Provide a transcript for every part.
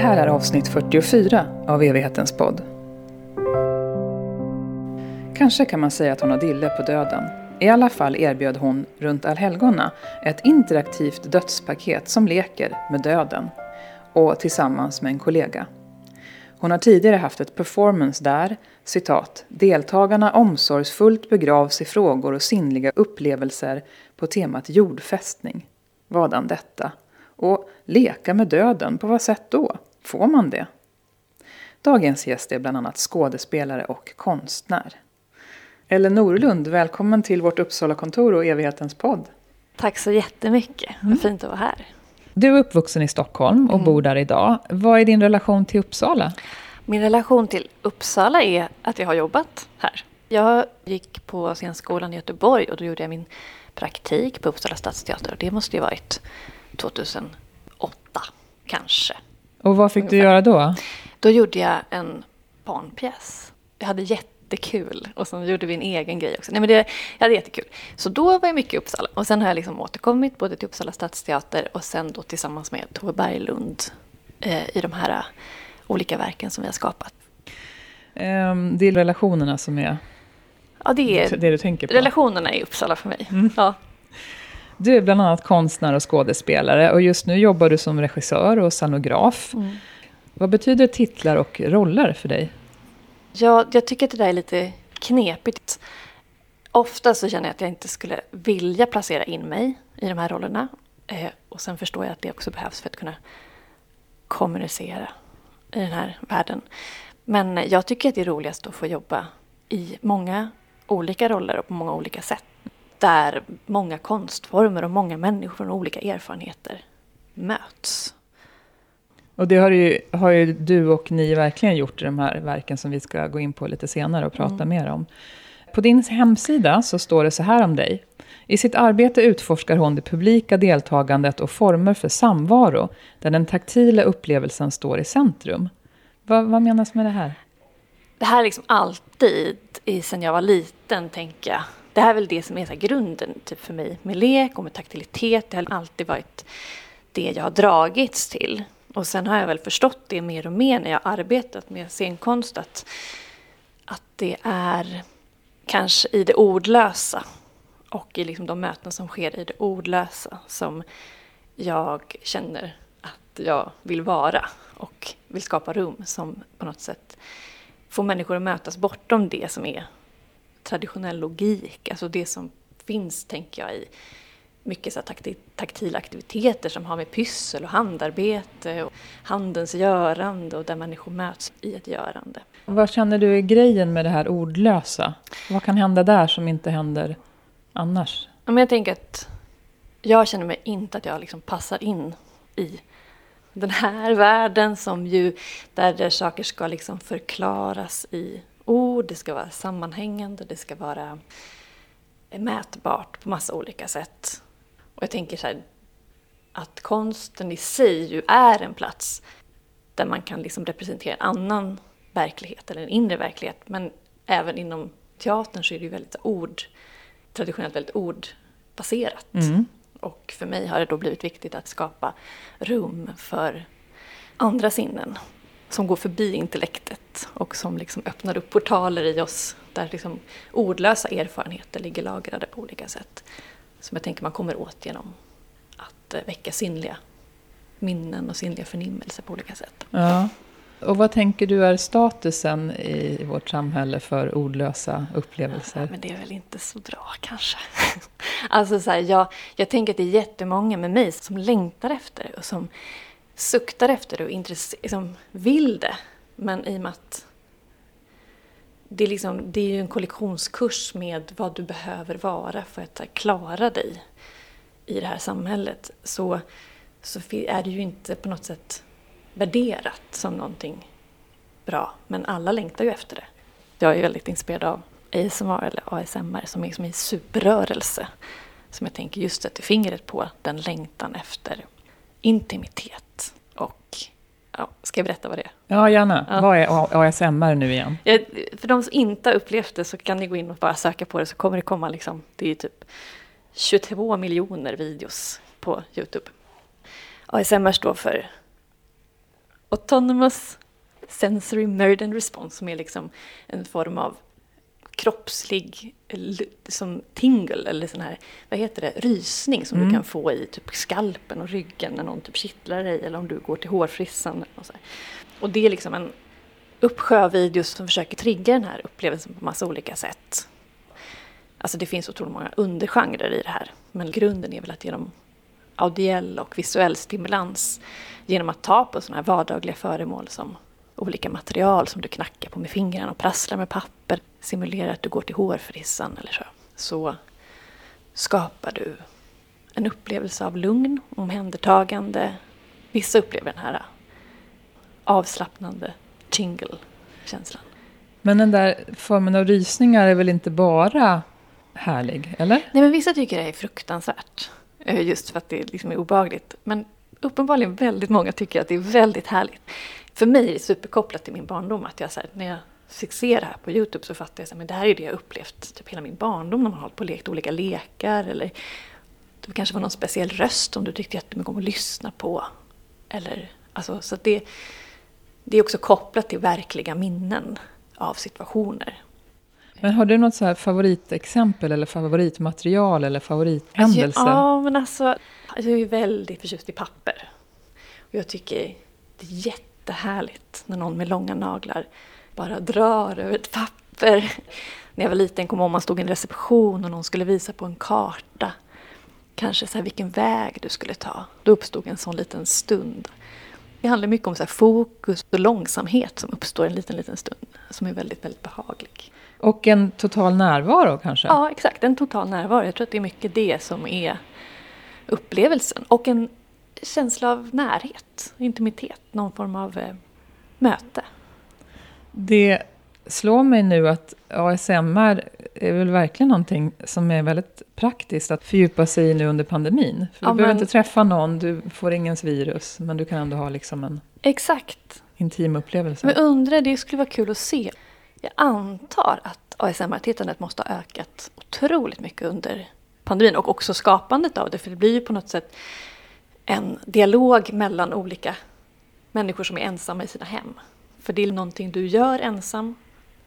här är avsnitt 44 av Evighetens podd. Kanske kan man säga att hon har dille på döden. I alla fall erbjöd hon runt allhelgona ett interaktivt dödspaket som leker med döden och tillsammans med en kollega. Hon har tidigare haft ett performance där, citat, deltagarna omsorgsfullt begravs i frågor och sinnliga upplevelser på temat jordfästning. Vadan detta? Och leka med döden, på vad sätt då? Får man det? Dagens gäst är bland annat skådespelare och konstnär. Ellen Norlund, välkommen till vårt Uppsala-kontor och Evighetens podd. Tack så jättemycket, vad mm. fint att vara här. Du är uppvuxen i Stockholm och mm. bor där idag. Vad är din relation till Uppsala? Min relation till Uppsala är att jag har jobbat här. Jag gick på scenskolan i Göteborg och då gjorde jag min praktik på Uppsala stadsteater. Det måste ju varit 2008 kanske. Och vad fick Ungefär. du göra då? Då gjorde jag en barnpjäs. Jag hade jättekul och så gjorde vi en egen grej också. Nej, men det, jag hade jättekul. Så då var jag mycket i Uppsala och sen har jag liksom återkommit både till Uppsala stadsteater och sen då tillsammans med Tove Berglund eh, i de här uh, olika verken som vi har skapat. Um, det är relationerna som är ja, det, är det du tänker på? Relationerna i Uppsala för mig. Mm. Ja. Du är bland annat konstnär och skådespelare och just nu jobbar du som regissör och scenograf. Mm. Vad betyder titlar och roller för dig? Ja, jag tycker att det där är lite knepigt. Ofta så känner jag att jag inte skulle vilja placera in mig i de här rollerna. Eh, och sen förstår jag att det också behövs för att kunna kommunicera i den här världen. Men jag tycker att det är roligast att få jobba i många olika roller och på många olika sätt där många konstformer och många människor från olika erfarenheter möts. Och det har ju, har ju du och ni verkligen gjort i de här verken som vi ska gå in på lite senare och prata mm. mer om. På din hemsida så står det så här om dig. I sitt arbete utforskar hon det publika deltagandet och former för samvaro, där den taktila upplevelsen står i centrum. Vad, vad menas med det här? Det här är liksom alltid, sen jag var liten, tänker jag, det här är väl det som är så grunden typ för mig med lek och med taktilitet. Det har alltid varit det jag har dragits till. Och sen har jag väl förstått det mer och mer när jag arbetat med scenkonst att, att det är kanske i det ordlösa och i liksom de möten som sker i det ordlösa som jag känner att jag vill vara och vill skapa rum som på något sätt får människor att mötas bortom det som är traditionell logik, alltså det som finns, tänker jag, i mycket så taktila aktiviteter som har med pyssel och handarbete och handens görande och där människor möts i ett görande. Vad känner du är grejen med det här ordlösa? Vad kan hända där som inte händer annars? jag tänker att jag känner mig inte att jag liksom passar in i den här världen som ju, där saker ska liksom förklaras i ord, det ska vara sammanhängande, det ska vara mätbart på massa olika sätt. Och jag tänker så här, att konsten i sig ju är en plats där man kan liksom representera en annan verklighet eller en inre verklighet. Men även inom teatern så är det ju väldigt ord, traditionellt väldigt ordbaserat. Mm. Och för mig har det då blivit viktigt att skapa rum för andra sinnen som går förbi intellektet och som liksom öppnar upp portaler i oss där liksom ordlösa erfarenheter ligger lagrade på olika sätt. Som jag tänker man kommer åt genom att eh, väcka sinnliga minnen och sinnliga förnimmelser på olika sätt. Ja. Och vad tänker du är statusen i vårt samhälle för ordlösa upplevelser? Ja, men det är väl inte så bra kanske. alltså så här, jag, jag tänker att det är jättemånga med mig som längtar efter och som suktar efter det och liksom vill det. Men i och med att det är, liksom, det är ju en kollektionskurs med vad du behöver vara för att klara dig i det här samhället. Så, så är det ju inte på något sätt värderat som någonting bra. Men alla längtar ju efter det. Jag är väldigt inspirerad av ASMR eller ASMR som är liksom i superrörelse. Som jag tänker just sätter fingret på den längtan efter intimitet. Och ja, ska jag berätta vad det är? Ja, gärna. Ja. Vad är ASMR nu igen? För de som inte har upplevt det så kan ni gå in och bara söka på det så kommer det komma liksom, det är typ 22 miljoner videos på Youtube. ASMR står för Autonomous Sensory Meridian Response som är liksom en form av kroppslig som tingle eller sån här, vad heter det, rysning som mm. du kan få i typ skalpen och ryggen när någon typ kittlar dig eller om du går till hårfrissan. Och, så här. och det är liksom en uppsjö av videos som försöker trigga den här upplevelsen på massa olika sätt. Alltså det finns otroligt många undergenrer i det här. Men grunden är väl att genom audiell och visuell stimulans genom att ta på sådana här vardagliga föremål som olika material som du knackar på med fingrarna och prasslar med papper, simulerar att du går till hårfrissan eller så, så skapar du en upplevelse av lugn, omhändertagande. Vissa upplever den här avslappnande tingle-känslan. Men den där formen av rysningar är väl inte bara härlig, eller? Nej, men vissa tycker det är fruktansvärt. Eh, just för att det liksom är obagligt. Men uppenbarligen väldigt många tycker att det är väldigt härligt. För mig är det superkopplat till min barndom. Att jag, så här, när jag se det här på Youtube så fattade jag att det här är det jag upplevt typ hela min barndom när man hållit på och lekt olika lekar. Eller det kanske var någon speciell röst som du tyckte jättemycket om att lyssna på. Eller, alltså, så det, det är också kopplat till verkliga minnen av situationer. Men har du något så här favoritexempel eller favoritmaterial eller favorithändelse? Alltså, ja, men alltså, jag är väldigt förtjust i papper. Och jag tycker det är jättehärligt när någon med långa naglar bara drar över ett papper. När jag var liten kom om man stod i en reception och någon skulle visa på en karta. Kanske så här vilken väg du skulle ta. Då uppstod en sån liten stund. Det handlar mycket om så fokus och långsamhet som uppstår en liten, liten stund. Som är väldigt, väldigt behaglig. Och en total närvaro kanske? Ja, exakt. En total närvaro. Jag tror att det är mycket det som är upplevelsen. Och en känsla av närhet, intimitet, någon form av eh, möte. Det slår mig nu att ASMR är väl verkligen någonting som är väldigt praktiskt att fördjupa sig i nu under pandemin. För du ja, behöver men... inte träffa någon, du får ingens virus, men du kan ändå ha liksom en Exakt. intim upplevelse. Men undrar, det skulle vara kul att se. Jag antar att ASMR-tittandet måste ha ökat otroligt mycket under pandemin och också skapandet av det, för det blir ju på något sätt en dialog mellan olika människor som är ensamma i sina hem. För det är någonting du gör ensam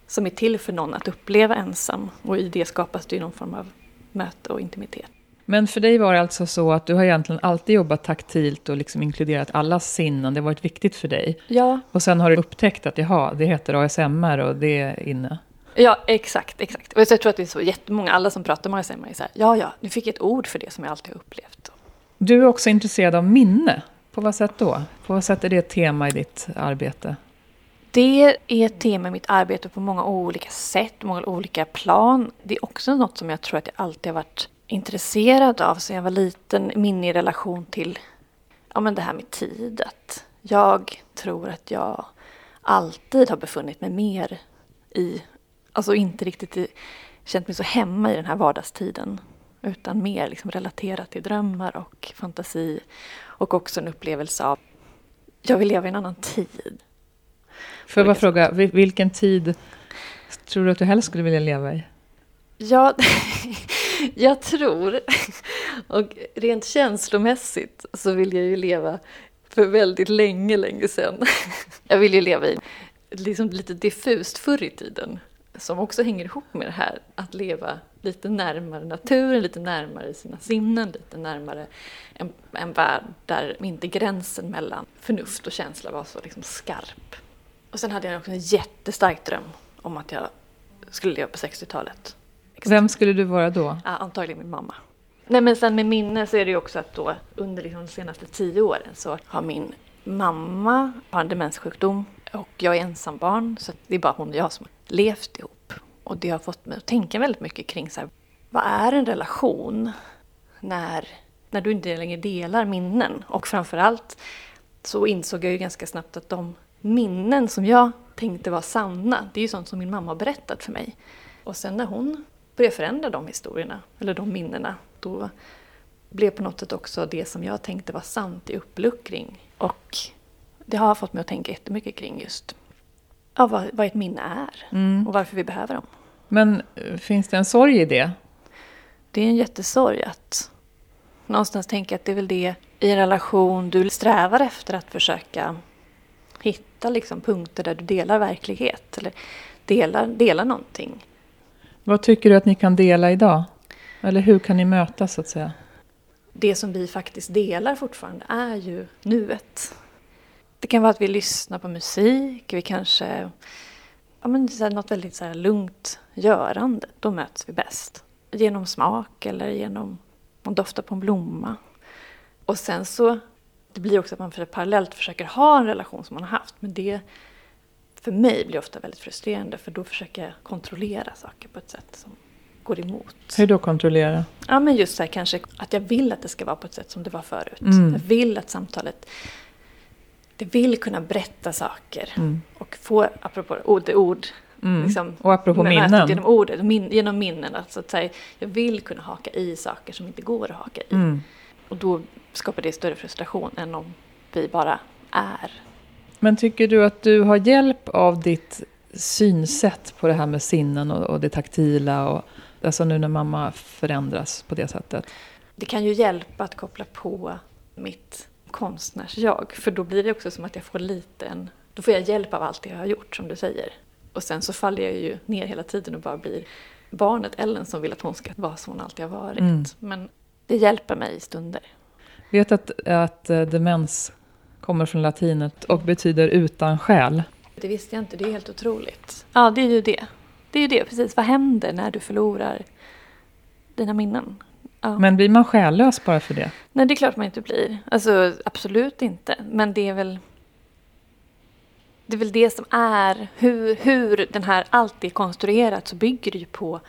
som är till för någon att uppleva ensam och i det skapas det någon form av möte och intimitet. Men för dig var det alltså så att du har egentligen alltid jobbat taktilt och liksom inkluderat allas sinnen, det har varit viktigt för dig? Ja. Och sen har du upptäckt att jaha, det heter ASMR och det är inne? Ja, exakt, exakt. Och jag tror att det är så jättemånga, alla som pratar om ASMR är så här, ja, ja, nu fick jag ett ord för det som jag alltid har upplevt. Du är också intresserad av minne. På vad sätt då? På vad sätt är det ett tema i ditt arbete? Det är ett tema i mitt arbete på många olika sätt, många olika plan. Det är också något som jag tror att jag alltid har varit intresserad av sedan jag var liten. Minne i relation till ja, men det här med tid. Att jag tror att jag alltid har befunnit mig mer i, alltså inte riktigt i, känt mig så hemma i den här vardagstiden. Utan mer liksom relaterat till drömmar och fantasi. Och också en upplevelse av, jag vill leva i en annan tid. Får jag bara fråga, vilken tid tror du att du helst skulle vilja leva i? Ja, jag tror, och rent känslomässigt så vill jag ju leva för väldigt länge, länge sedan. Jag vill ju leva i liksom lite diffust förr i tiden som också hänger ihop med det här att leva lite närmare naturen, lite närmare sina sinnen, lite närmare en, en värld där inte gränsen mellan förnuft och känsla var så liksom skarp. Och sen hade jag också en jättestark dröm om att jag skulle leva på 60-talet. Vem skulle du vara då? Ja, antagligen min mamma. Nej men sen med minne så är det ju också att då under liksom de senaste tio åren så har min mamma har en demenssjukdom och jag är ensambarn så det är bara hon och jag som har levt ihop. Och det har fått mig att tänka väldigt mycket kring så här, vad är en relation när, när du inte längre delar minnen? Och framförallt så insåg jag ju ganska snabbt att de minnen som jag tänkte var sanna, det är ju sånt som min mamma har berättat för mig. Och sen när hon började förändra de historierna, eller de minnena, då blev på något sätt också det som jag tänkte var sant i uppluckring. Och det har fått mig att tänka jättemycket kring just ja, vad, vad ett minne är mm. och varför vi behöver dem. Men eh, finns det en sorg i det? Det är en jättesorg att någonstans tänka att det är väl det i en relation du strävar efter att försöka hitta liksom punkter där du delar verklighet eller delar, delar någonting. Vad tycker du att ni kan dela idag? Eller hur kan ni mötas så att säga? Det som vi faktiskt delar fortfarande är ju nuet. Det kan vara att vi lyssnar på musik, vi kanske... Ja, men så här, något väldigt så här, lugnt görande, då möts vi bäst. Genom smak eller genom att dofta på en blomma. Och sen så, det blir också att man för parallellt försöker ha en relation som man har haft. Men det, för mig blir ofta väldigt frustrerande för då försöker jag kontrollera saker på ett sätt som går emot. Hur då kontrollera? Ja men just så här kanske att jag vill att det ska vara på ett sätt som det var förut. Mm. Jag vill att samtalet det vill kunna berätta saker Mm. och få, apropå ord, ord Mm. liksom, Och apropå minnen. genom ordet, min, genom minnen. Alltså att säga, jag vill kunna haka i saker som inte går att haka i. Mm. Och då skapar det större frustration än om vi bara är. Men tycker du att du har hjälp av ditt synsätt på det här med sinnen och, och det taktila? Och, alltså nu när mamma förändras på det sättet. Det kan ju hjälpa att koppla på mitt konstnärsjag. För då blir det också som att jag får lite en... Då får jag hjälp av allt det jag har gjort, som du säger. Och sen så faller jag ju ner hela tiden och bara blir barnet Ellen som vill att hon ska vara som hon alltid har varit. Mm. Men det hjälper mig i stunder. Vet att, att eh, demens kommer från latinet och betyder utan själ. Det visste jag inte, det är helt otroligt. Ja, det är ju det. Det är ju det, precis. Vad händer när du förlorar dina minnen? Ja. Men blir man själlös bara för det? Nej, det är klart man inte blir. Alltså, absolut inte. Men det är väl... Det är väl det som är... Hur, hur den här allt är konstruerat så bygger det ju på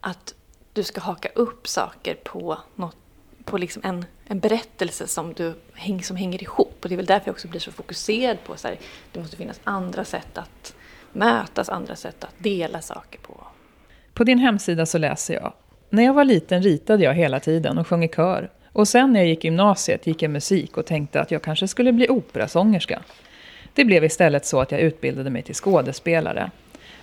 att du ska haka upp saker på, något, på liksom en, en berättelse som, du, häng, som hänger ihop. Och det är väl därför jag också blir så fokuserad på att det måste finnas andra sätt att mötas, andra sätt att dela saker på. På din hemsida så läser jag. När jag var liten ritade jag hela tiden och sjöng i kör. Och sen när jag gick i gymnasiet gick jag musik och tänkte att jag kanske skulle bli operasångerska. Det blev istället så att jag utbildade mig till skådespelare.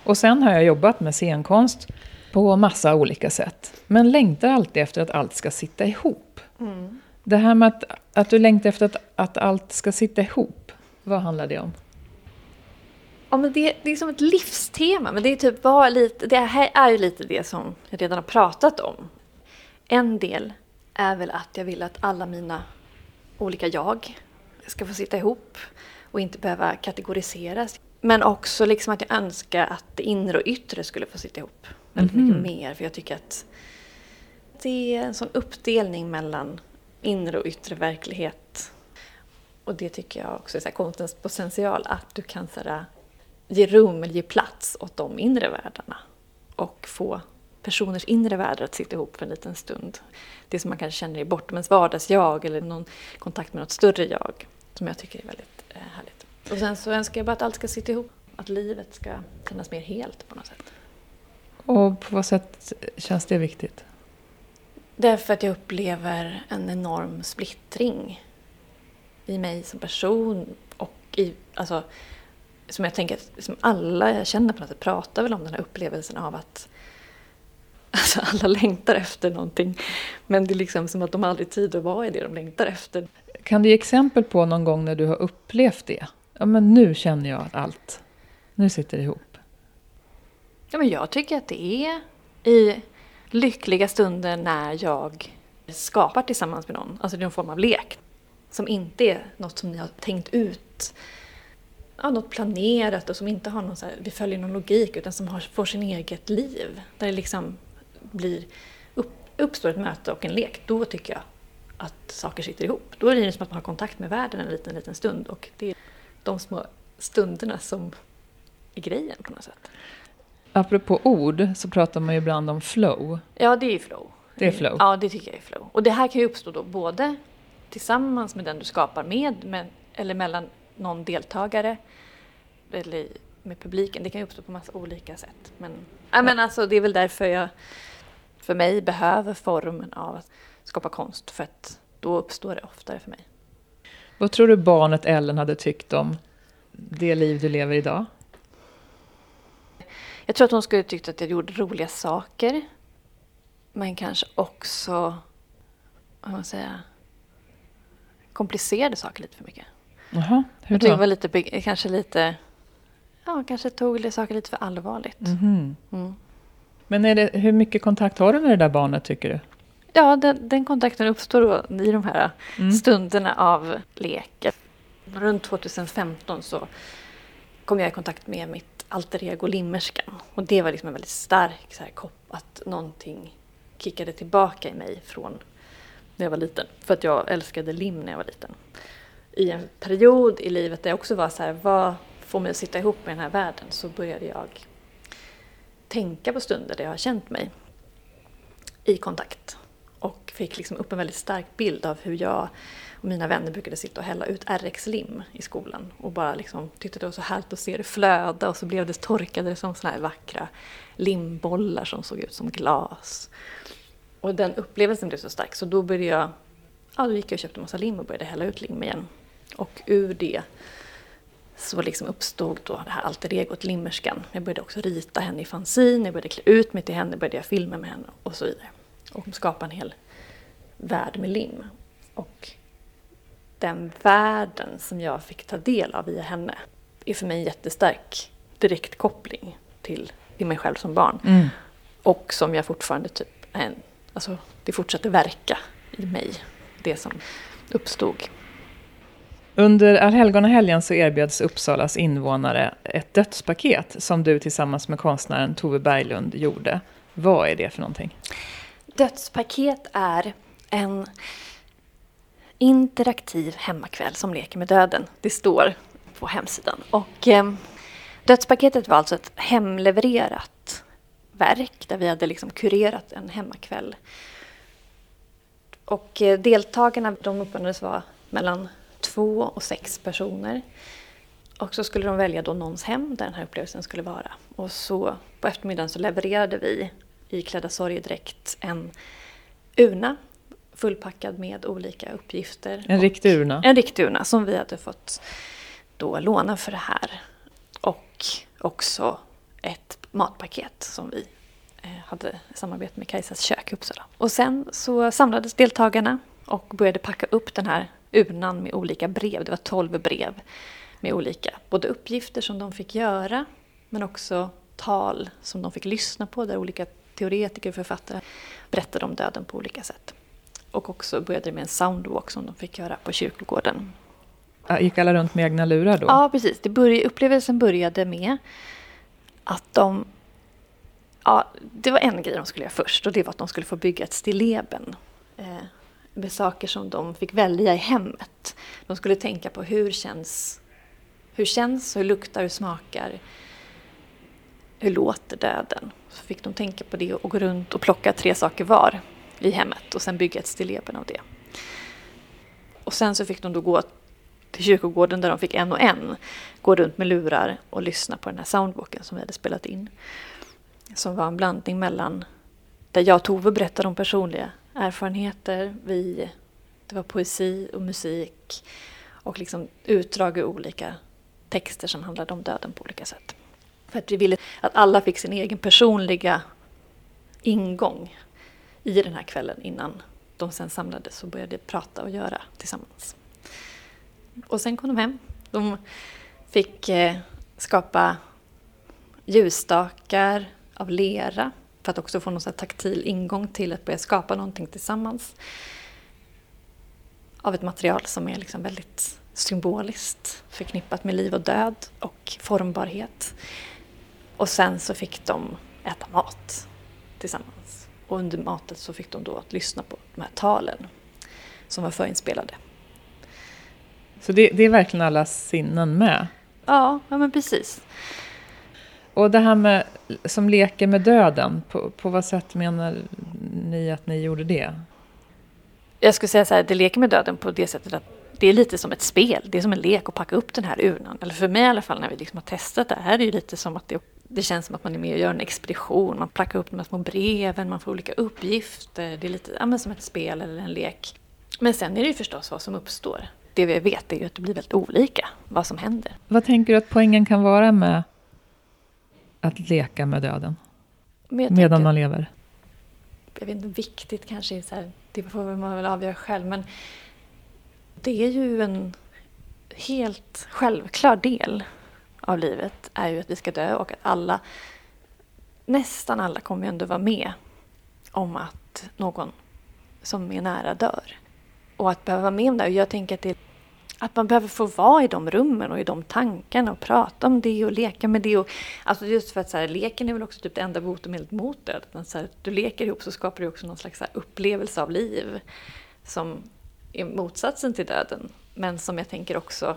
Och sen har jag jobbat med scenkonst på massa olika sätt. Men längtar alltid efter att allt ska sitta ihop. Det här med att, att du längtar efter att, att allt ska sitta ihop, vad handlar det om? Ja, men det, det är som ett livstema. Men det, är typ bara lite, det här är ju lite det som jag redan har pratat om. En del är väl att jag vill att alla mina olika jag ska få sitta ihop och inte behöva kategoriseras. Men också liksom att jag önskar att det inre och yttre skulle få sitta ihop väldigt mycket mer. För jag tycker att det är en sån uppdelning mellan inre och yttre verklighet. Och det tycker jag också är så här konstens potential, att du kan så här, ge rum eller ge plats åt de inre världarna. Och få personers inre världar att sitta ihop för en liten stund. Det som man kanske känner är bortom ens vardagsjag eller någon kontakt med något större jag. Som jag tycker är väldigt eh, härligt. Och sen så önskar jag bara att allt ska sitta ihop. Att livet ska kännas mer helt på något sätt. Och på vad sätt känns det viktigt? Därför att jag upplever en enorm splittring i mig som person och i, alltså, som jag tänker att som alla jag känner på något sätt pratar väl om den här upplevelsen av att alltså, alla längtar efter någonting. Men det är liksom som att de aldrig har tid att vara i det de längtar efter. Kan du ge exempel på någon gång när du har upplevt det? Ja, men nu känner jag allt, nu sitter det ihop. Ja, men jag tycker att det är i lyckliga stunder när jag skapar tillsammans med någon, alltså det är någon form av lek, som inte är något som ni har tänkt ut, ja, något planerat och som inte har någon så här, vi följer någon logik utan som har, får sin eget liv. Där det liksom blir, upp, uppstår ett möte och en lek, då tycker jag att saker sitter ihop. Då är det som att man har kontakt med världen en liten, liten stund och det är de små stunderna som är grejen på något sätt. Apropå ord så pratar man ju ibland om flow. Ja, det är ju flow. Det är flow. Ja, det tycker jag är flow. Och det här kan ju uppstå då både tillsammans med den du skapar med, men, eller mellan någon deltagare eller med publiken. Det kan ju uppstå på massa olika sätt. Men, ja. men alltså, det är väl därför jag för mig behöver formen av att skapa konst. För att då uppstår det oftare för mig. Vad tror du barnet Ellen hade tyckt om det liv du lever idag? Jag tror att hon skulle tyckt att jag gjorde roliga saker. Men kanske också, vad man säga, komplicerade saker lite för mycket. Jaha, hur Jag då? var lite, kanske lite, ja kanske tog det saker lite för allvarligt. Mhm. Mm. Men det, hur mycket kontakt har du med det där barnet tycker du? Ja, den, den kontakten uppstår då i de här Mm. stunderna av lek. Runt 2015 så kom jag i kontakt med mitt alter ego Limmerskan. Och det var liksom en väldigt stark så här, kopp, att någonting kickade tillbaka i mig från när jag var liten. För att jag älskade lim när jag var liten. I en period i livet där jag också var så här, vad får mig att sitta ihop med den här världen? Så började jag tänka på stunder där jag har känt mig i kontakt. Och fick liksom upp en väldigt stark bild av hur jag och mina vänner brukade sitta och hälla ut RX-lim i skolan. Och bara liksom tyckte det var så härligt att se det flöda och så blev det torkade det som såna här vackra limbollar som såg ut som glas. Och den upplevelsen blev så stark så då började jag, ja då gick jag och köpte massa lim och började hälla ut lim igen. Och ur det så liksom uppstod då det här alter egot Limmerskan. Jag började också rita henne i fanzine, jag började klä ut mig till henne, började göra filmer med henne och så vidare. Och skapa en hel värld med lim. Och den världen som jag fick ta del av via henne är för mig en jättestark direktkoppling till, till mig själv som barn. Mm. Och som jag fortfarande typ, en, alltså det fortsatte verka i mig, det som uppstod. Under allhelgonahelgen så erbjöds Uppsalas invånare ett dödspaket som du tillsammans med konstnären Tove Berglund gjorde. Vad är det för någonting? Dödspaket är en interaktiv hemmakväll som leker med döden. Det står på hemsidan. Och eh, Dödspaketet var alltså ett hemlevererat verk där vi hade liksom kurerat en hemmakväll. Och eh, deltagarna de uppmanades vara mellan två och sex personer. Och så skulle de välja då någons hem där den här upplevelsen skulle vara. Och så på eftermiddagen så levererade vi iklädda sorgedräkt en urna fullpackad med olika uppgifter. En riktig urna? En riktig urna som vi hade fått då låna för det här. Och också ett matpaket som vi eh, hade samarbete med Kajsas kök i Uppsala. Och sen så samlades deltagarna och började packa upp den här urnan med olika brev. Det var tolv brev med olika, både uppgifter som de fick göra men också tal som de fick lyssna på där olika teoretiker och författare berättade om döden på olika sätt. Och också började med en soundwalk som de fick göra på kyrkogården. Gick alla runt med egna lurar då? Ja, precis. Det började, upplevelsen började med att de... Ja, det var en grej de skulle göra först och det var att de skulle få bygga ett stilleben. Eh, med saker som de fick välja i hemmet. De skulle tänka på hur känns, hur känns, hur luktar, hur smakar, hur låter döden. Så fick de tänka på det och gå runt och plocka tre saker var i hemmet och sen bygga ett stilleben av det. Och sen så fick de då gå till kyrkogården där de fick en och en gå runt med lurar och lyssna på den här soundboken som vi hade spelat in. Som var en blandning mellan där jag och Tove berättade om personliga erfarenheter. Vi, det var poesi och musik och liksom utdrag ur olika texter som handlade om döden på olika sätt. För att vi ville att alla fick sin egen personliga ingång i den här kvällen innan de sen samlades och började prata och göra tillsammans. Och sen kom de hem. De fick eh, skapa ljusstakar av lera för att också få någon här taktil ingång till att börja skapa någonting tillsammans. Av ett material som är liksom väldigt symboliskt förknippat med liv och död och formbarhet. Och sen så fick de äta mat tillsammans. Och under maten så fick de då lyssna på de här talen som var förinspelade. Så det, det är verkligen alla sinnen med? Ja, ja men precis. Och det här med som leker med döden, på, på vad sätt menar ni att ni gjorde det? Jag skulle säga så här, det leker med döden på det sättet att det är lite som ett spel. Det är som en lek att packa upp den här urnan. Eller för mig i alla fall när vi liksom har testat det här är det ju lite som att det, det känns som att man är med och gör en expedition. Man packar upp de här små breven, man får olika uppgifter. Det är lite ja, som ett spel eller en lek. Men sen är det ju förstås vad som uppstår. Det vi vet är ju att det blir väldigt olika vad som händer. Vad tänker du att poängen kan vara med att leka med döden medan tänker- man lever? jag vet inte, viktigt kanske är så här, det får man väl avgöra själv, men det är ju en helt självklar del av livet är ju att vi ska dö och att alla, nästan alla kommer ju ändå vara med om att någon som är nära dör. Och att behöva vara med om det. Och jag tänker att, det, att man behöver få vara i de rummen och i de tankarna och prata om det och leka med det. Och, alltså just för att så här, leken är väl också typ det enda botemedlet mot döden. Så här, du leker ihop så skapar du också någon slags här, upplevelse av liv som är motsatsen till döden. Men som jag tänker också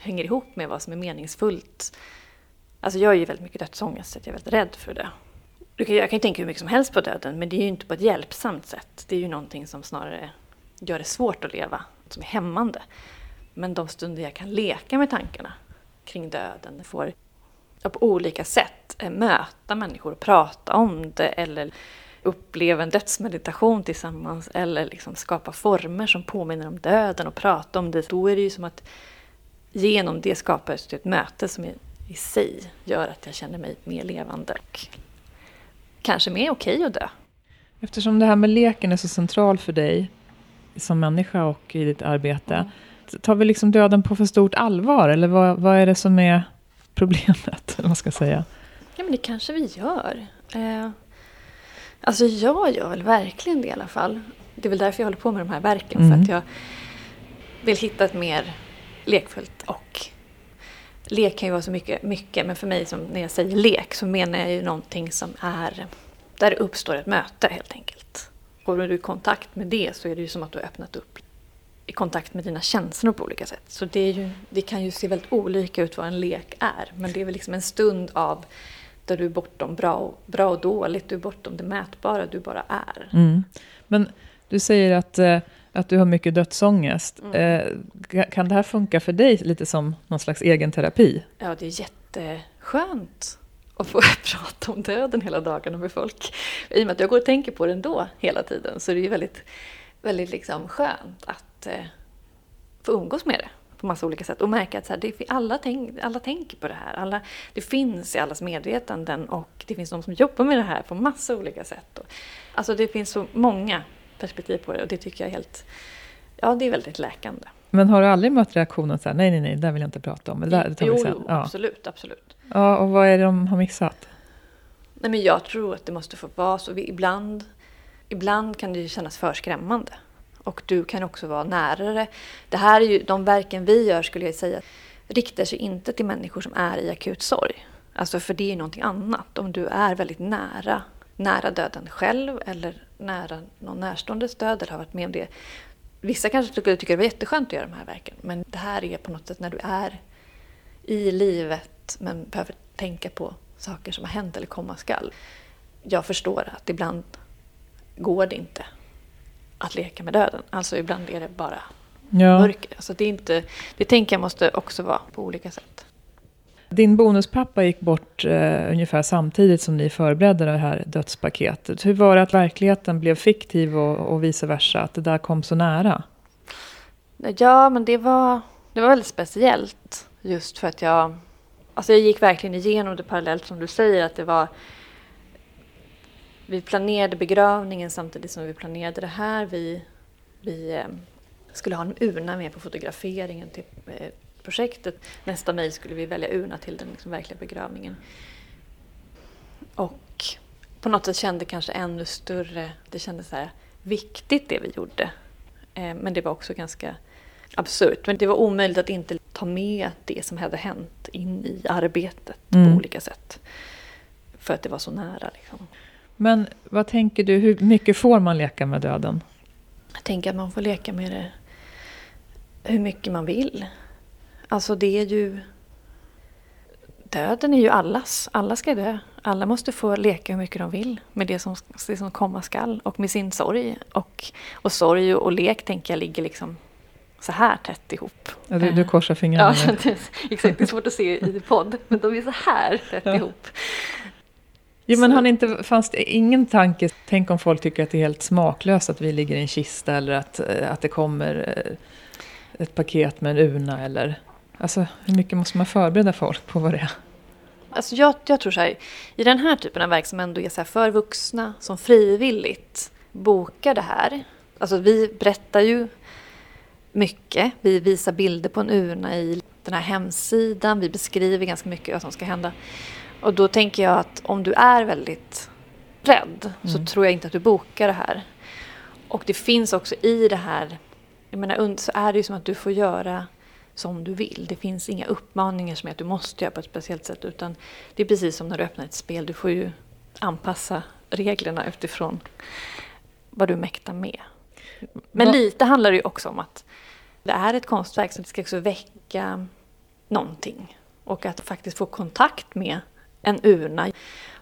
hänger ihop med vad som är meningsfullt. Alltså jag är ju väldigt mycket dödsångest, så jag är väldigt rädd för det. Jag kan ju tänka hur mycket som helst på döden, men det är ju inte på ett hjälpsamt sätt. Det är ju någonting som snarare gör det svårt att leva, som är hämmande. Men de stunder jag kan leka med tankarna kring döden, får på olika sätt möta människor och prata om det eller uppleva en dödsmeditation tillsammans eller liksom skapa former som påminner om döden och prata om det. Då är det ju som att genom det skapa ett möte som i, i sig gör att jag känner mig mer levande och kanske mer okej okay att dö. Eftersom det här med leken är så central för dig som människa och i ditt arbete. Mm. Tar vi liksom döden på för stort allvar? Eller vad, vad är det som är problemet? Vad ska säga? Ja, men det kanske vi gör. Eh, alltså jag gör väl verkligen det i alla fall. Det är väl därför jag håller på med de här verken. Mm. För att jag vill hitta ett mer lekfullt och lek kan ju vara så mycket, mycket, men för mig som när jag säger lek så menar jag ju någonting som är där det uppstår ett möte helt enkelt. Och när du är i kontakt med det så är det ju som att du har öppnat upp i kontakt med dina känslor på olika sätt. Så det, ju, det, kan ju se väldigt olika ut vad en lek är. Men det är väl liksom en stund av där du är bortom bra och, bra och dåligt, du är bortom det mätbara, du bara är. Mm. Men du säger att eh, att du har mycket dödsångest. Mm. Eh, kan det här funka för dig lite som någon slags egen terapi? Ja, det är jätteskönt att få prata om döden hela dagarna med folk. I och med att jag går och tänker på det ändå hela tiden så det är ju väldigt, väldigt liksom skönt att eh, få umgås med det på massa olika sätt och märka att så här, det, alla, tänk, alla tänker på det här. Alla, det finns i allas medvetanden och det finns de som jobbar med det här på massa olika sätt. Och, alltså det finns så många perspektiv på det och det tycker jag är helt, ja det är väldigt läkande. Men har du aldrig mött reaktionen så här, nej, nej, nej, det där vill jag inte prata om. Det där, det jo, jo ja. absolut, absolut. Ja, och vad är det de har missat? Nej, men jag tror att det måste få vara så. Vi, ibland, ibland kan det ju kännas för skrämmande. Och du kan också vara närare. Det här är ju, de verken vi gör skulle jag säga riktar sig inte till människor som är i akut sorg. Alltså för det är ju någonting annat. Om du är väldigt nära, nära döden själv eller nära någon närståendes död eller har varit med om det. Vissa kanske skulle tycka det var jätteskönt att göra de här verken men det här är på något sätt när du är i livet men behöver tänka på saker som har hänt eller komma skall. Jag förstår att ibland går det inte att leka med döden. Alltså ibland är det bara ja. mörker. Alltså det, är inte, det tänker jag måste också vara på olika sätt. Din bonuspappa gick bort eh, ungefär samtidigt som ni förberedde det här dödspaketet. Hur var det att verkligheten blev fiktiv och, och vice versa? Att det där kom så nära? Ja, men det var, det var väldigt speciellt. Just för att jag... Alltså jag gick verkligen igenom det parallellt som du säger. att det var... Vi planerade begravningen samtidigt som vi planerade det här. Vi, vi eh, skulle ha en urna med på fotograferingen till eh, projektet. Nästa mejl skulle vi välja urna till den liksom verkliga begravningen. Och på något sätt kände kanske ännu större, det kändes så här viktigt det vi gjorde. Eh, men det var också ganska absurt. Men det var omöjligt att inte ta med det som hade hänt in i arbetet mm. på olika sätt. För att det var så nära. Liksom. Men vad tänker du, hur mycket får man leka med döden? Jag tänker att man får leka med det hur mycket man vill. Alltså det är ju... Döden är ju allas. Alla ska dö. Alla måste få leka hur mycket de vill med det som, det som komma skall och med sin sorg. Och, och sorg och lek tänker jag ligger liksom så här tätt ihop. Ja, du, du korsar fingrarna ja, det, Exakt, det är svårt att se i podd, men de är så här tätt ja. ihop. Jo, men han inte, fanns det ingen tanke, tänk om folk tycker att det är helt smaklöst att vi ligger i en kista eller att, eh, att det kommer eh, ett paket med en urna eller Alltså hur mycket måste man förbereda folk på vad det är? Alltså jag, jag tror så här, i den här typen av verk som ändå är så för vuxna som frivilligt bokar det här. Alltså vi berättar ju mycket. Vi visar bilder på en urna i den här hemsidan. Vi beskriver ganska mycket vad som ska hända. Och då tänker jag att om du är väldigt rädd mm. så tror jag inte att du bokar det här. Och det finns också i det här, jag menar så är det ju som att du får göra som du vill. Det finns inga uppmaningar som är att du måste göra på ett speciellt sätt utan det är precis som när du öppnar ett spel. Du får ju anpassa reglerna utifrån vad du mäktar med. Men Va? lite handlar det ju också om att det är ett konstverk som ska också väcka någonting. Och att faktiskt få kontakt med en urna.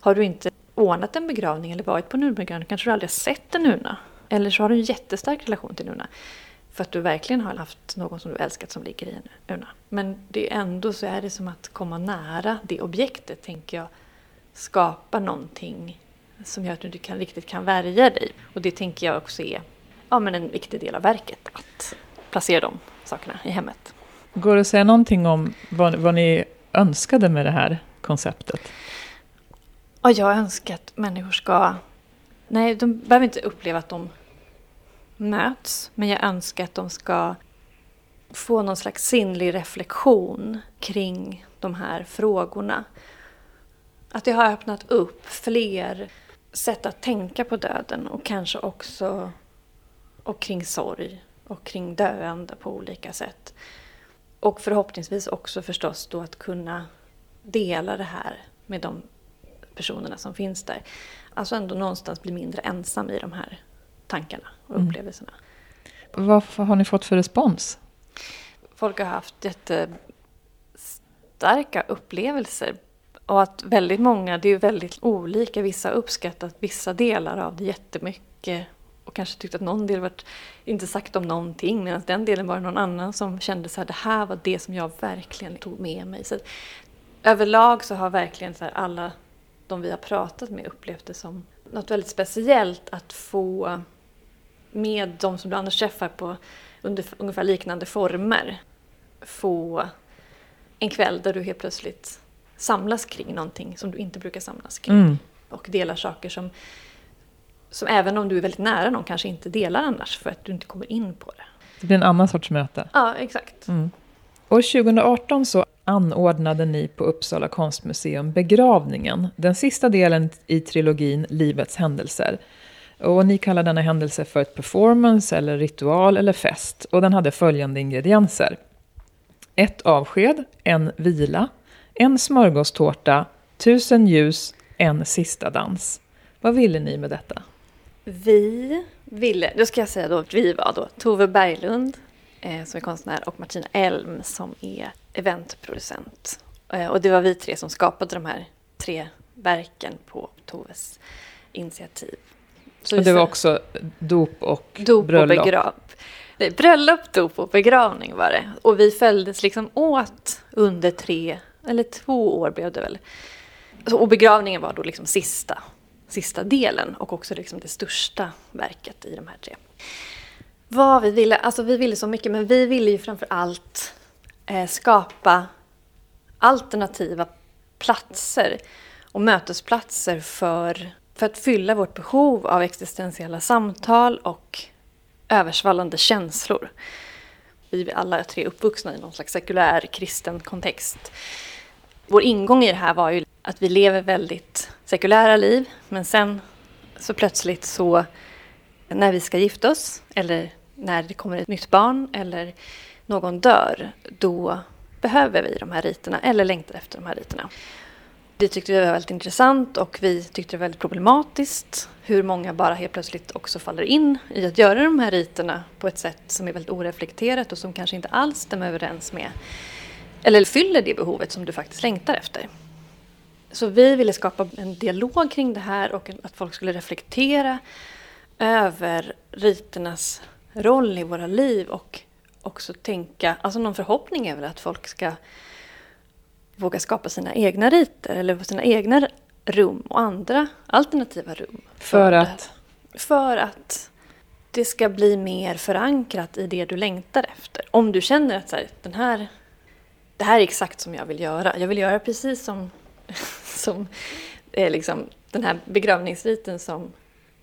Har du inte ordnat en begravning eller varit på en urnbegravning kanske du aldrig har sett en urna. Eller så har du en jättestark relation till en urna. För att du verkligen har haft någon som du älskat som ligger i en urna. Men det är ändå så är det som att komma nära det objektet, tänker jag, skapar någonting som gör att du inte kan, riktigt kan värja dig. Och det tänker jag också är ja, men en viktig del av verket, att placera de sakerna i hemmet. Går det att säga någonting om vad, vad ni önskade med det här konceptet? Ja, jag önskar att människor ska... Nej, de behöver inte uppleva att de möts, men jag önskar att de ska få någon slags sinnlig reflektion kring de här frågorna. Att det har öppnat upp fler sätt att tänka på döden och kanske också och kring sorg och kring döende på olika sätt. Och förhoppningsvis också förstås då att kunna dela det här med de personerna som finns där. Alltså ändå någonstans bli mindre ensam i de här tankarna och mm. upplevelserna. Vad har ni fått för respons? Folk har haft jättestarka upplevelser. Och att väldigt många, det är ju väldigt olika. Vissa har uppskattat vissa delar av det jättemycket. Och kanske tyckt att någon del var inte sagt om någonting. Medan den delen var det någon annan som kände så här, det här var det som jag verkligen tog med mig. Så överlag så har verkligen så alla de vi har pratat med upplevt det som något väldigt speciellt att få med de som du annars träffar på under ungefär liknande former få en kväll där du helt plötsligt samlas kring någonting som du inte brukar samlas kring. Mm. Och delar saker som, som även om du är väldigt nära någon kanske inte delar annars för att du inte kommer in på det. Det blir en annan sorts möte. Ja, exakt. Mm. År 2018 så anordnade ni på Uppsala konstmuseum begravningen, den sista delen i trilogin Livets händelser. Och ni kallar denna händelse för ett performance, eller ritual eller fest. Och den hade följande ingredienser. Ett avsked, en vila, en smörgåstårta, tusen ljus, en sista dans. Vad ville ni med detta? Vi ville, då ska jag säga då vi var då Tove Berglund eh, som är konstnär och Martina Elm som är eventproducent. Eh, och det var vi tre som skapade de här tre verken på Toves initiativ. Så och det var också dop och dop bröllop? Och begrav. Nej, bröllop, dop och begravning var det. Och vi följdes liksom åt under tre, eller två år blev det väl. Och begravningen var då liksom sista, sista delen och också liksom det största verket i de här tre. Vad vi ville, alltså vi ville så mycket men vi ville ju framför allt eh, skapa alternativa platser och mötesplatser för för att fylla vårt behov av existentiella samtal och översvallande känslor. Vi är alla tre uppvuxna i någon slags sekulär kristen kontext. Vår ingång i det här var ju att vi lever väldigt sekulära liv men sen så plötsligt så när vi ska gifta oss eller när det kommer ett nytt barn eller någon dör, då behöver vi de här riterna eller längtar efter de här riterna. Det tyckte vi var väldigt intressant och vi tyckte det var väldigt problematiskt hur många bara helt plötsligt också faller in i att göra de här riterna på ett sätt som är väldigt oreflekterat och som kanske inte alls stämmer överens med eller fyller det behovet som du faktiskt längtar efter. Så vi ville skapa en dialog kring det här och att folk skulle reflektera över riternas roll i våra liv och också tänka, alltså någon förhoppning är väl att folk ska våga skapa sina egna riter eller sina egna rum och andra alternativa rum. För, att? För att det ska bli mer förankrat i det du längtar efter. Om du känner att så här, den här, det här är exakt som jag vill göra. Jag vill göra precis som, som är liksom den här begravningsriten som,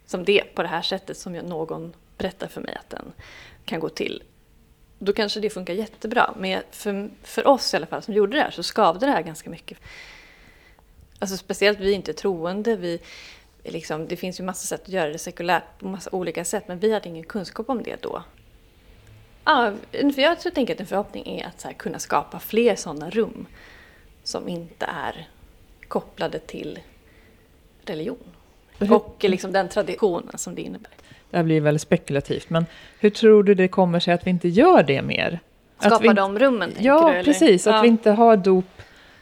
som det på det här sättet som någon berättar för mig att den kan gå till. Då kanske det funkar jättebra. Men för, för oss i alla fall som gjorde det här så skavde det här ganska mycket. Alltså speciellt vi är inte troende. Vi, liksom, det finns ju massa sätt att göra det sekulärt på massa olika sätt. Men vi hade ingen kunskap om det då. Ja, för jag tror, tänker att en förhoppning är att här, kunna skapa fler sådana rum som inte är kopplade till religion. Och liksom den traditionen som det innebär. Det här blir väldigt spekulativt, men hur tror du det kommer sig att vi inte gör det mer? Skapa vi, de rummen, Ja, du, precis. Att ja. vi inte har dop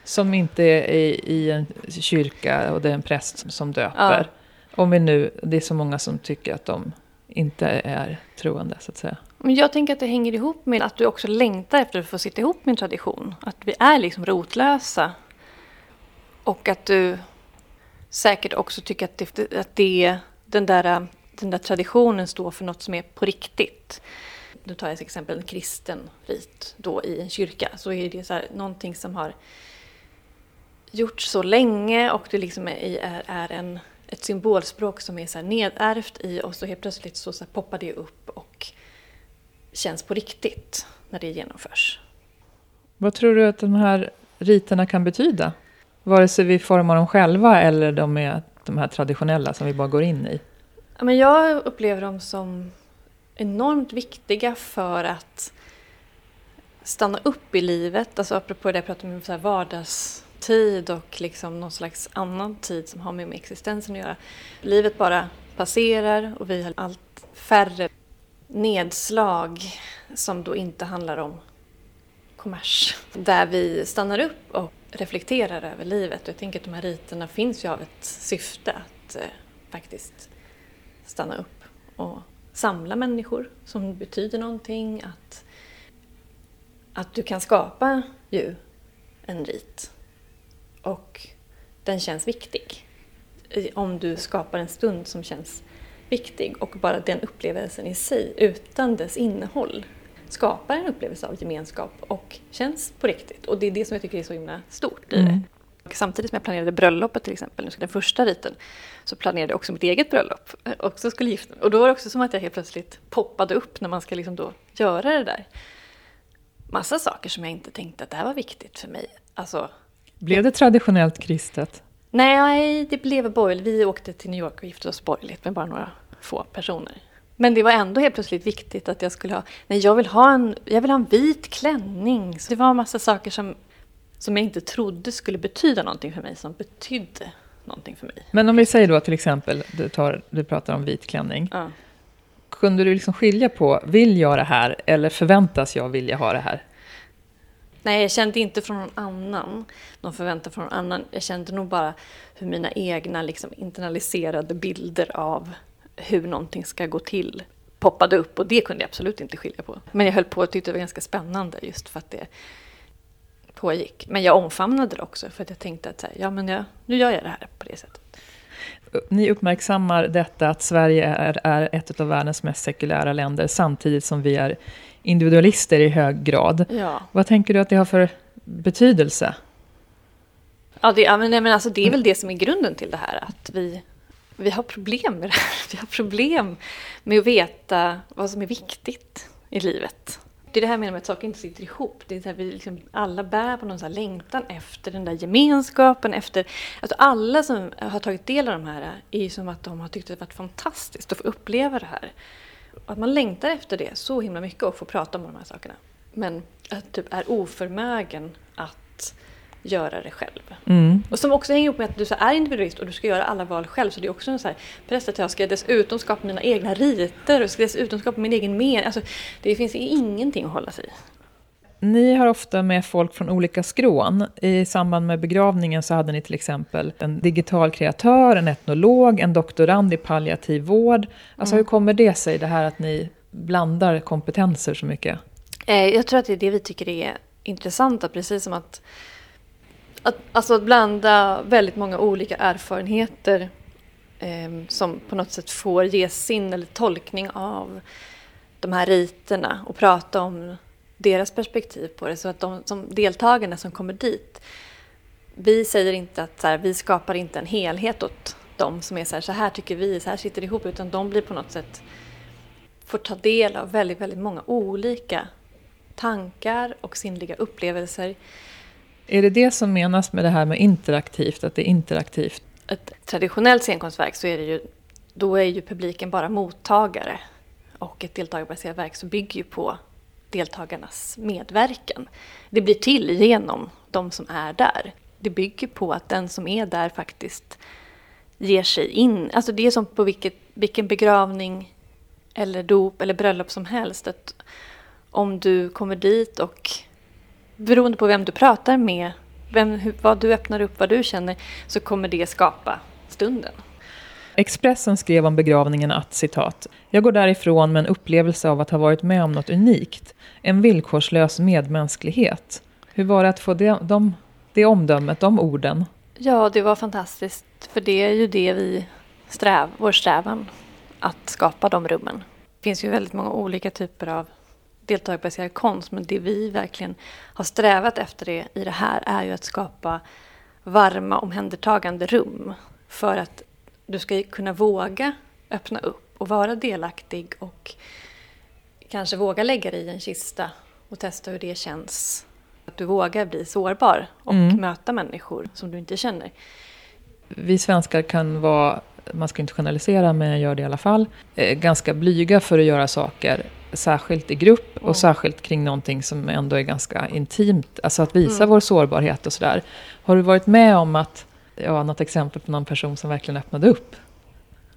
som inte är i, i en kyrka och det är en präst som, som döper. Om vi nu, det är så många som tycker att de inte är troende, så att säga. Men jag tänker att det hänger ihop med att du också längtar efter att få sitta ihop med en tradition. Att vi är liksom rotlösa. Och att du säkert också tycker att, det, att det, den, där, den där traditionen står för något som är på riktigt. Nu tar jag till exempel en kristen rit då i en kyrka. Så är det så här, någonting som har gjorts så länge och det liksom är, är, är en, ett symbolspråk som är så här nedärvt i och så helt plötsligt så, så här poppar det upp och känns på riktigt när det genomförs. Vad tror du att de här riterna kan betyda? Vare sig vi formar dem själva eller de är de här traditionella som vi bara går in i. Men jag upplever dem som enormt viktiga för att stanna upp i livet. Alltså apropå det jag pratade om så här vardagstid och liksom någon slags annan tid som har med, med existensen att göra. Livet bara passerar och vi har allt färre nedslag som då inte handlar om kommers. Där vi stannar upp och reflekterar över livet. Och jag tänker att de här riterna finns ju av ett syfte att eh, faktiskt stanna upp och samla människor som betyder någonting. Att, att du kan skapa ju en rit och den känns viktig. Om du skapar en stund som känns viktig och bara den upplevelsen i sig utan dess innehåll skapar en upplevelse av gemenskap och känns på riktigt. Och det är det som jag tycker är så himla stort i det. Mm. Samtidigt som jag planerade bröllopet till exempel, den första riten, så planerade jag också mitt eget bröllop. Också skulle gifta mig. Och då var det också som att jag helt plötsligt poppade upp när man ska liksom då göra det där. Massa saker som jag inte tänkte att det här var viktigt för mig. Alltså, Blev det traditionellt kristet? nej, det blev borgerligt. Vi åkte till New York och gifte oss borgerligt med bara några få personer. Men det var ändå helt plötsligt viktigt att jag skulle ha, nej jag vill ha en, jag vill ha en vit klänning. Så det var en massa saker som, som jag inte trodde skulle betyda någonting för mig, som betydde någonting för mig. Men om vi säger då till exempel, du, tar, du pratar om vit klänning. Ja. Kunde du liksom skilja på, vill jag det här eller förväntas jag vilja ha det här? Nej, jag kände inte från någon annan, någon förväntan från någon annan. Jag kände nog bara hur mina egna liksom, internaliserade bilder av hur någonting ska gå till poppade upp och det kunde jag absolut inte skilja på. Men jag höll på och tyckte det var ganska spännande just för att det pågick. Men jag omfamnade det också för att jag tänkte att så här, ja, men jag, nu gör jag det här på det sättet. Ni uppmärksammar detta att Sverige är, är ett av världens mest sekulära länder samtidigt som vi är individualister i hög grad. Ja, Vad tänker du att det har för betydelse? ja, det, ja men, nej, men alltså, det är väl det som är grunden till det här. Att vi, vi har problem med det här. Vi har problem med att veta vad som är viktigt i livet. Det är det här jag menar med att saker inte sitter ihop. Det är så här, vi liksom, alla bär på någon så här längtan efter den där gemenskapen. Efter, alltså alla som har tagit del av de här är ju som att de har tyckt att det varit fantastiskt att få uppleva det här. Att man längtar efter det så himla mycket och få prata om de här sakerna. Men att typ är oförmögen att göra det själv. Mm. Och som också hänger ihop med att du så är individualist och du ska göra alla val själv. Så det är också en så här press att jag ska dessutom skapa mina egna riter och ska dessutom skapa min egen mening. Alltså, det finns ingenting att hålla sig i. Ni har ofta med folk från olika skrån. I samband med begravningen så hade ni till exempel en digital kreatör, en etnolog, en doktorand i palliativ vård. Alltså hur kommer det sig, det här att ni blandar kompetenser så mycket? Eh, jag tror att det är det vi tycker är intressanta, precis som att, att, alltså att blanda väldigt många olika erfarenheter eh, som på något sätt får ge sin eller tolkning av de här riterna och prata om deras perspektiv på det. Så att de som deltagarna som kommer dit, vi säger inte att så här, vi skapar inte en helhet åt dem som är så här, så här tycker vi, så här sitter det ihop, utan de blir på något sätt får ta del av väldigt, väldigt många olika tankar och sinnliga upplevelser. Är det det som menas med det här med interaktivt, att det är interaktivt? Ett traditionellt scenkonstverk så är det ju, då är ju publiken bara mottagare. Och ett deltagarbaserat verk så bygger ju på deltagarnas medverkan. Det blir till genom de som är där. Det bygger på att den som är där faktiskt ger sig in. Alltså det är som på vilket, vilken begravning eller dop eller bröllop som helst. Att om du kommer dit och beroende på vem du pratar med, vem, vad du öppnar upp, vad du känner, så kommer det skapa stunden. Expressen skrev om begravningen att citat. Jag går därifrån med en upplevelse av att ha varit med om något unikt. En villkorslös medmänsklighet. Hur var det att få det, de, det omdömet, de orden? Ja, det var fantastiskt. För det är ju det vi sträv, vår strävan, att skapa de rummen. Det finns ju väldigt många olika typer av deltagarbaserad konst, men det vi verkligen har strävat efter det, i det här är ju att skapa varma omhändertagande rum för att du ska kunna våga öppna upp och vara delaktig och kanske våga lägga dig i en kista och testa hur det känns. Att du vågar bli sårbar och mm. möta människor som du inte känner. Vi svenskar kan vara, man ska inte generalisera men jag gör det i alla fall, eh, ganska blyga för att göra saker särskilt i grupp och mm. särskilt kring någonting som ändå är ganska intimt. Alltså att visa mm. vår sårbarhet och sådär. Har du varit med om att, ja, något exempel på någon person som verkligen öppnade upp?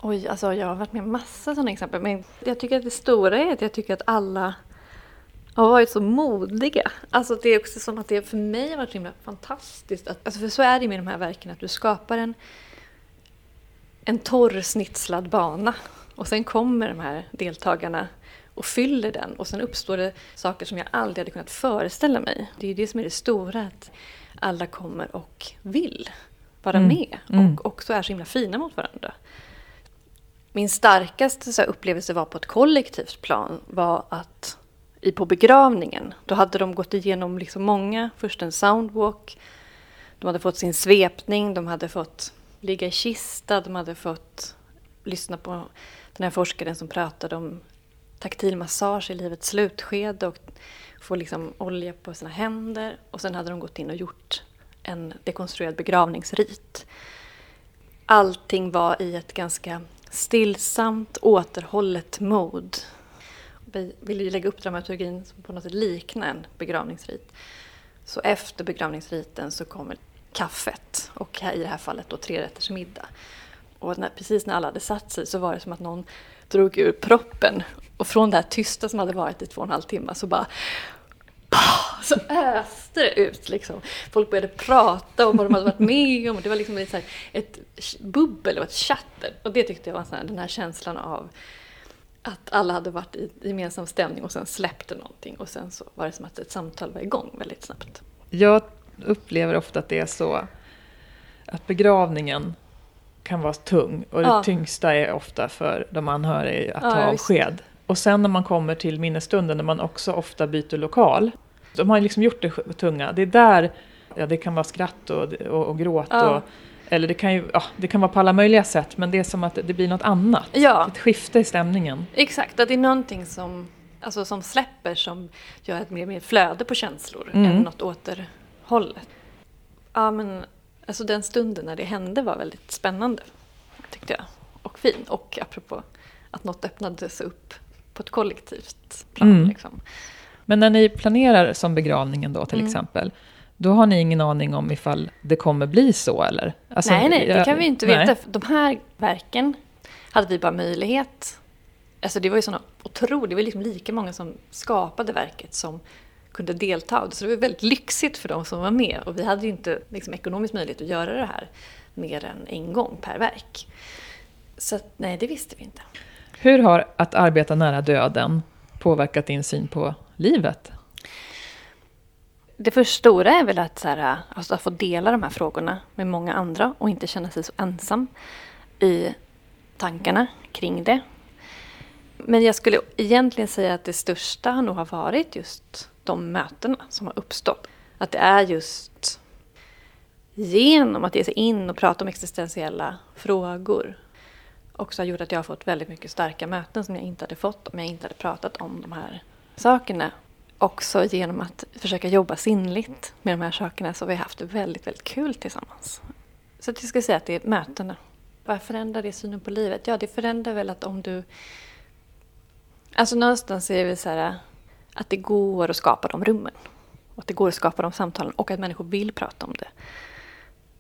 Oj, alltså jag har varit med massa sådana exempel. Men jag tycker att det stora är att jag tycker att alla har varit så modiga. Alltså det är också som att det för mig har varit himla fantastiskt. Att, alltså för så är det med de här verken, att du skapar en, en torr snitslad bana. Och sen kommer de här deltagarna och fyller den och sen uppstår det saker som jag aldrig hade kunnat föreställa mig. Det är det som är det stora, att alla kommer och vill vara mm. med mm. och också är så himla fina mot varandra. Min starkaste så här, upplevelse var på ett kollektivt plan var att i, på begravningen, då hade de gått igenom liksom många, först en soundwalk, de hade fått sin svepning, de hade fått ligga i kista, de hade fått lyssna på den här forskaren som pratade om taktil massage i livets slutskede och få liksom olja på sina händer. Och sen hade de gått in och gjort en dekonstruerad begravningsrit. Allting var i ett ganska stillsamt, återhållet mod. Vi ville ju lägga upp dramaturgin som på något sätt liknar en begravningsrit. Så efter begravningsriten så kommer kaffet och i det här fallet då tre middag. Och när, precis när alla hade satt sig så var det som att någon drog ur proppen och från det här tysta som hade varit i två och en halv timme så bara så öste det ut. Liksom. Folk började prata om vad de hade varit med om. Det var liksom ett, här, ett bubbel och ett chatter. Och det tyckte jag var så här, den här känslan av att alla hade varit i gemensam stämning och sen släppte någonting. Och sen så var det som att ett samtal var igång väldigt snabbt. Jag upplever ofta att det är så att begravningen kan vara tung. Och det ja. tyngsta är ofta för de anhöriga att ja, ta avsked. Och sen när man kommer till minnesstunden när man också ofta byter lokal. De har liksom gjort det tunga. Det är där ja, det kan vara skratt och, och, och gråt. Ja. Och, eller det kan, ju, ja, det kan vara på alla möjliga sätt men det är som att det blir något annat. Ja. Ett skifte i stämningen. Exakt, att det är någonting som, alltså, som släpper som gör ett mer, mer flöde på känslor mm. än något återhållet. Ja men alltså den stunden när det hände var väldigt spännande tyckte jag. Och fin. Och apropå att något öppnades upp på ett kollektivt plan. Mm. Liksom. Men när ni planerar som begravningen då till mm. exempel, då har ni ingen aning om ifall det kommer bli så eller? Alltså, nej, nej, det kan vi inte veta. Nej. De här verken hade vi bara möjlighet... Alltså det var ju såna otroligt, det var liksom lika många som skapade verket som kunde delta. Så det var väldigt lyxigt för de som var med. Och vi hade ju inte liksom, ekonomisk möjlighet att göra det här mer än en gång per verk. Så nej, det visste vi inte. Hur har att arbeta nära döden påverkat din syn på livet? Det för stora är väl att, så här, alltså att få dela de här frågorna med många andra och inte känna sig så ensam i tankarna kring det. Men jag skulle egentligen säga att det största nog har varit just de mötena som har uppstått. Att det är just genom att ge sig in och prata om existentiella frågor också har gjort att jag har fått väldigt mycket starka möten som jag inte hade fått om jag inte hade pratat om de här sakerna. också genom att försöka jobba sinnligt med de här sakerna så har vi haft det väldigt, väldigt kul tillsammans. Så jag skulle säga att det är mötena. Vad förändrar det synen på livet? Ja, det förändrar väl att om du... Alltså någonstans är det väl så här att det går att skapa de rummen. Och att det går att skapa de samtalen och att människor vill prata om det.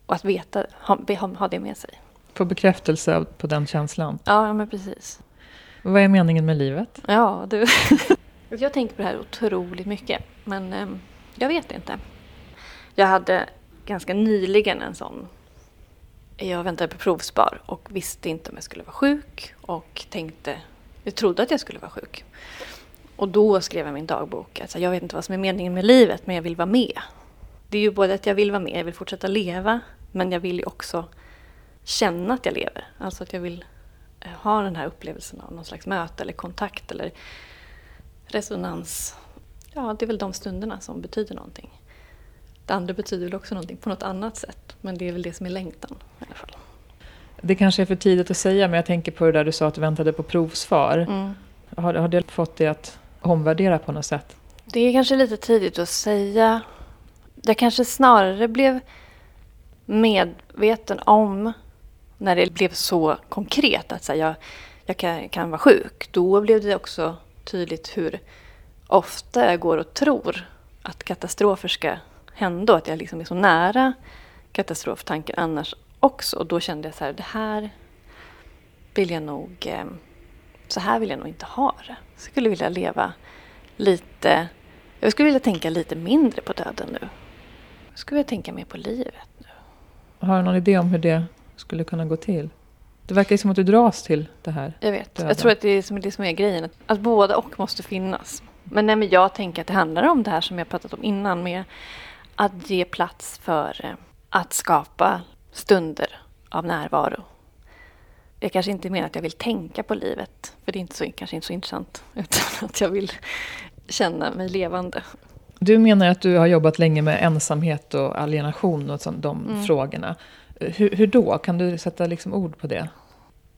Och att veta, ha, ha det med sig. Få bekräftelse på den känslan? Ja, men precis. Vad är meningen med livet? Ja, du. jag tänker på det här otroligt mycket, men eh, jag vet inte. Jag hade ganska nyligen en sån... Jag väntade på provspar och visste inte om jag skulle vara sjuk och tänkte... Jag trodde att jag skulle vara sjuk. Och då skrev jag min dagbok. Alltså, jag vet inte vad som är meningen med livet, men jag vill vara med. Det är ju både att jag vill vara med, jag vill fortsätta leva, men jag vill ju också känna att jag lever. Alltså att jag vill eh, ha den här upplevelsen av någon slags möte eller kontakt eller resonans. Ja, det är väl de stunderna som betyder någonting. Det andra betyder väl också någonting på något annat sätt, men det är väl det som är längtan i alla fall. Det kanske är för tidigt att säga, men jag tänker på det där du sa att du väntade på provsvar. Mm. Har, har det fått dig att omvärdera på något sätt? Det är kanske lite tidigt att säga. Jag kanske snarare blev medveten om när det blev så konkret att säga, jag, jag kan, kan vara sjuk. Då blev det också tydligt hur ofta jag går och tror att katastrofer ska hända och att jag liksom är så nära katastroftanken annars också. Och då kände jag så här, det här vill jag nog, eh, så här vill jag nog inte ha det. Jag skulle vilja leva lite, jag skulle vilja tänka lite mindre på döden nu. Jag skulle vilja tänka mer på livet nu. Har du någon idé om hur det skulle kunna gå till? Det verkar som att du dras till det här. Jag vet. Döden. Jag tror att det är som det som är grejen. Att, att båda och måste finnas. Men, nej, men jag tänker att det handlar om det här som jag pratat om innan med att ge plats för eh, att skapa stunder av närvaro. Jag kanske inte menar att jag vill tänka på livet, för det är inte så, kanske inte så intressant, utan att jag vill känna mig levande. Du menar att du har jobbat länge med ensamhet och alienation och sånt, de mm. frågorna. Hur, hur, då? Kan du sätta liksom ord på det?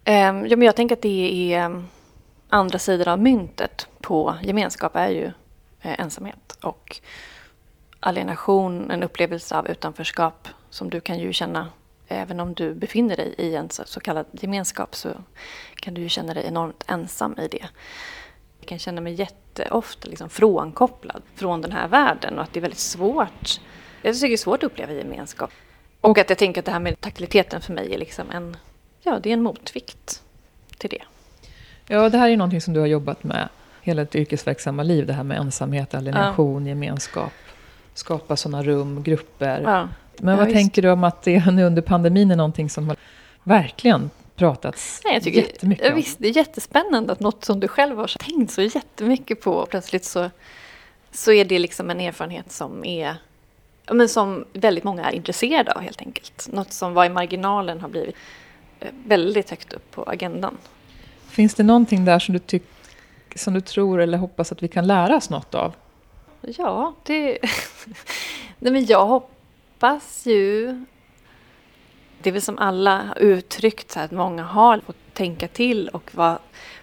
Um, ja, men jag tänker att det är um, andra sidor av myntet på gemenskap är ju uh, ensamhet. Och alienation, en upplevelse av utanförskap som du kan ju känna även om du befinner dig i en så, kallad gemenskap så kan du ju känna dig enormt ensam i det. Jag kan känna mig jätteofta liksom frånkopplad från den här världen och att det är väldigt svårt. Jag tycker det är svårt att uppleva gemenskap. Och att jag tänker att det här med taktiliteten för mig är liksom en, ja, det är en motvikt till det. Ja, det här är någonting som du har jobbat med hela ditt yrkesverksamma liv. Det här med ensamhet, alienation, ja. gemenskap. Skapa sådana rum, grupper. Ja. Men ja, vad visst. tänker du om att det nu under pandemin är någonting som har verkligen pratats Nej, jag tycker, jättemycket om? Visst, det är jättespännande att något som du själv har tänkt så jättemycket på, plötsligt så, så är det liksom en erfarenhet som är men som väldigt många är intresserade av helt enkelt. Något som var i marginalen har blivit eh, väldigt högt upp på agendan. Finns det någonting där som du, tyck, som du tror eller hoppas att vi kan lära oss något av? Ja, det... Nej, men jag hoppas ju... Det är väl som alla har uttryckt, så att många har fått tänka till och var,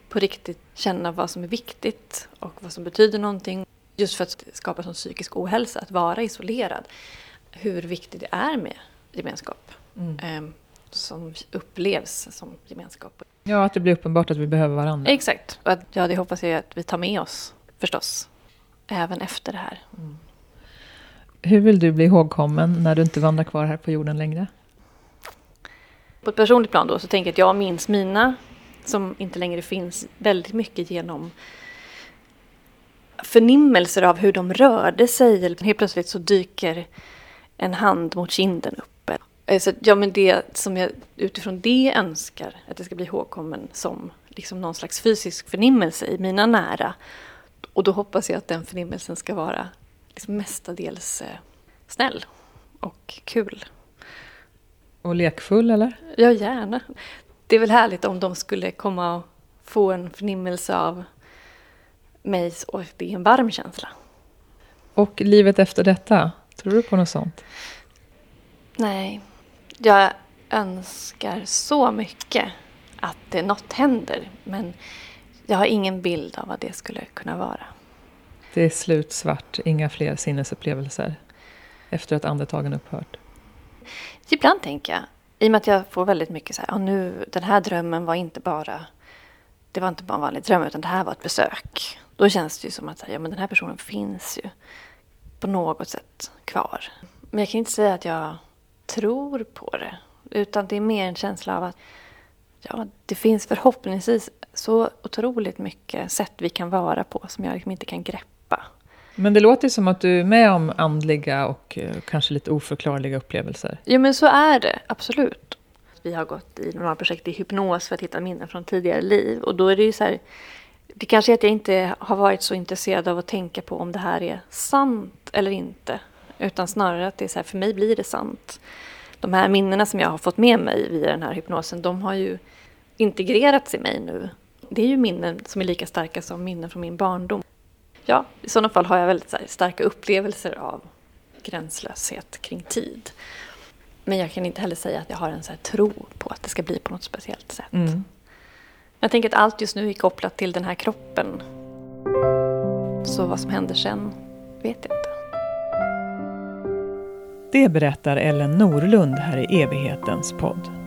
på riktigt känna vad som är viktigt och vad som betyder någonting. Just för att skapa sån psykisk ohälsa, att vara isolerad. Hur viktigt det är med gemenskap. Mm. Eh, som upplevs som gemenskap. Ja, att det blir uppenbart att vi behöver varandra. Exakt. Och att, ja, det hoppas jag att vi tar med oss förstås. Även efter det här. Mm. Hur vill du bli ihågkommen när du inte vandrar kvar här på jorden längre? På ett personligt plan då så tänker jag att jag minns mina som inte längre finns väldigt mycket genom förnimmelser av hur de rörde sig. Helt plötsligt så dyker en hand mot kinden upp. Eh, så, ja, men det som jag utifrån det önskar att det ska bli ihågkommen som liksom någon slags fysisk förnimmelse i mina nära. Och då hoppas jag att den förnimmelsen ska vara liksom mestadels eh, snäll och kul. Och lekfull eller? Ja, gärna. Det är väl härligt om de skulle komma och få en förnimmelse av mig och det är en varm känsla. Och livet efter detta, tror du på något sånt? Nej, jag önskar så mycket att det något händer men jag har ingen bild av vad det skulle kunna vara. Det är slut svart, inga fler sinnesupplevelser efter att andetagen upphört? Ibland tänker jag, i och med att jag får väldigt mycket så här, nu, den här drömmen var inte bara, det var inte bara en vanlig dröm utan det här var ett besök. Då känns det ju som att ja, men den här personen finns ju på något sätt kvar. Men jag kan inte säga att jag tror på det. Utan det är mer en känsla av att ja, det finns förhoppningsvis så otroligt mycket sätt vi kan vara på som jag liksom inte kan greppa. Men det låter som att du är med om andliga och eh, kanske lite oförklarliga upplevelser. Jo, men så är det. Absolut. Vi har gått i några projekt i hypnos för att hitta minnen från tidigare liv. Och då är det ju så här, det kanske är att jag inte har varit så intresserad av att tänka på om det här är sant eller inte. Utan snarare att det är så här, för mig blir det sant. De här minnena som jag har fått med mig via den här hypnosen, de har ju integrerats i mig nu. Det är ju minnen som är lika starka som minnen från min barndom. Ja, i sådana fall har jag väldigt starka upplevelser av gränslöshet kring tid. Men jag kan inte heller säga att jag har en så tro på att det ska bli på något speciellt sätt. Mm. Jag tänker att allt just nu är kopplat till den här kroppen. Så vad som händer sen vet jag inte. Det berättar Ellen Norlund här i evighetens podd.